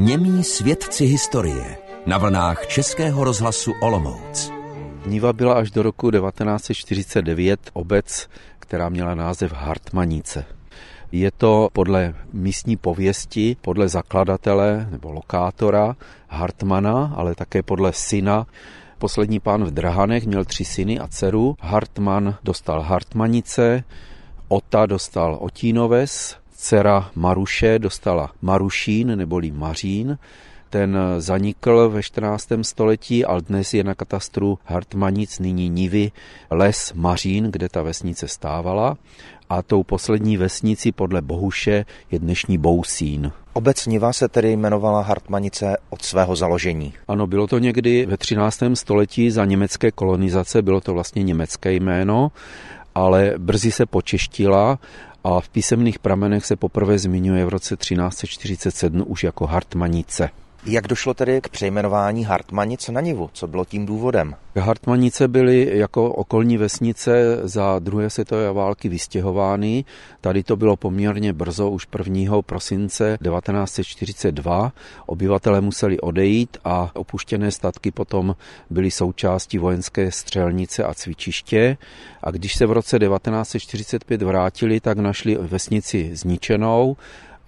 Němí svědci historie na vlnách Českého rozhlasu Olomouc. Niva byla až do roku 1949 obec, která měla název Hartmanice. Je to podle místní pověsti, podle zakladatele nebo lokátora Hartmana, ale také podle syna. Poslední pán v Drahanech měl tři syny a dceru. Hartman dostal Hartmanice, Ota dostal Otínoves, dcera Maruše dostala Marušín neboli Mařín, ten zanikl ve 14. století, ale dnes je na katastru Hartmanic, nyní Nivy, les Mařín, kde ta vesnice stávala. A tou poslední vesnici podle Bohuše je dnešní Bousín. Obec Niva se tedy jmenovala Hartmanice od svého založení. Ano, bylo to někdy ve 13. století za německé kolonizace, bylo to vlastně německé jméno, ale brzy se počeštila a v písemných pramenech se poprvé zmiňuje v roce 1347 už jako Hartmanice. Jak došlo tedy k přejmenování Hartmanic na Nivu? Co bylo tím důvodem? Hartmanice byly jako okolní vesnice za druhé světové války vystěhovány. Tady to bylo poměrně brzo, už 1. prosince 1942. Obyvatele museli odejít a opuštěné statky potom byly součástí vojenské střelnice a cvičiště. A když se v roce 1945 vrátili, tak našli vesnici zničenou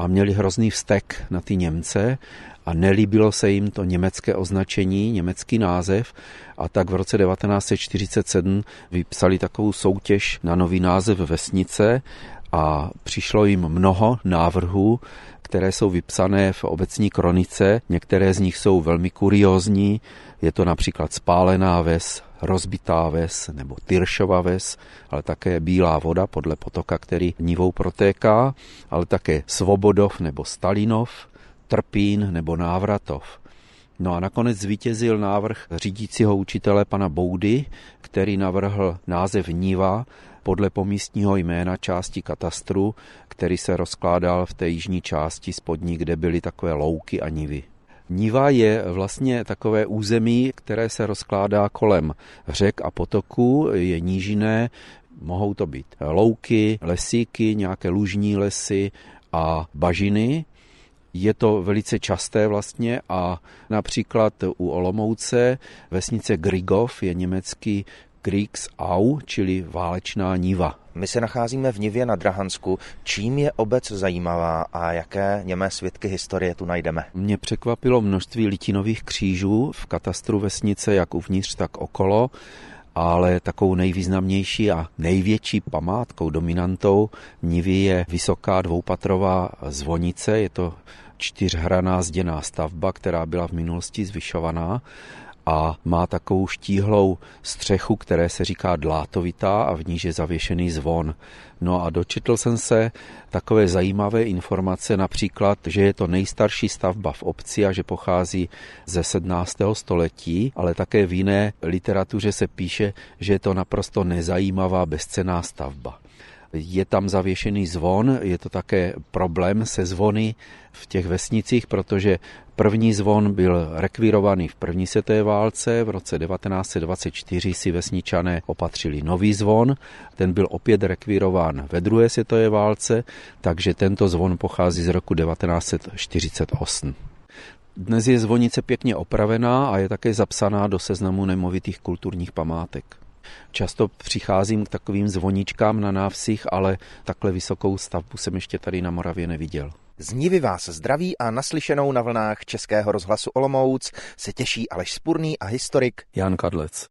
a měli hrozný vztek na ty Němce a nelíbilo se jim to německé označení, německý název. A tak v roce 1947 vypsali takovou soutěž na nový název vesnice a přišlo jim mnoho návrhů, které jsou vypsané v obecní kronice. Některé z nich jsou velmi kuriózní. Je to například spálená ves, rozbitá ves nebo Tyršova ves, ale také bílá voda podle potoka, který nivou protéká, ale také Svobodov nebo Stalinov, Trpín nebo Návratov. No a nakonec zvítězil návrh řídícího učitele pana Boudy, který navrhl název Niva podle pomístního jména části katastru, který se rozkládal v té jižní části spodní, kde byly takové louky a nivy. Niva je vlastně takové území, které se rozkládá kolem řek a potoků, je nížiné, mohou to být louky, lesíky, nějaké lužní lesy a bažiny. Je to velice časté vlastně a například u Olomouce vesnice Grigov je německý Kriegsau, čili válečná niva. My se nacházíme v Nivě na Drahansku. Čím je obec zajímavá a jaké němé svědky historie tu najdeme? Mě překvapilo množství litinových křížů v katastru vesnice, jak uvnitř, tak okolo ale takovou nejvýznamnější a největší památkou, dominantou Nivy je vysoká dvoupatrová zvonice. Je to čtyřhraná zděná stavba, která byla v minulosti zvyšovaná a má takovou štíhlou střechu, které se říká dlátovitá a v níž je zavěšený zvon. No a dočetl jsem se takové zajímavé informace, například, že je to nejstarší stavba v obci a že pochází ze 17. století, ale také v jiné literatuře se píše, že je to naprosto nezajímavá bezcená stavba. Je tam zavěšený zvon, je to také problém se zvony v těch vesnicích, protože první zvon byl rekvírovaný v první světové válce, v roce 1924 si vesničané opatřili nový zvon, ten byl opět rekvírován ve druhé světové válce, takže tento zvon pochází z roku 1948. Dnes je zvonice pěkně opravená a je také zapsaná do seznamu nemovitých kulturních památek. Často přicházím k takovým zvoničkám na návsích, ale takhle vysokou stavbu jsem ještě tady na Moravě neviděl. Z Nivy vás zdraví a naslyšenou na vlnách Českého rozhlasu Olomouc se těší Aleš Spurný a historik Jan Kadlec.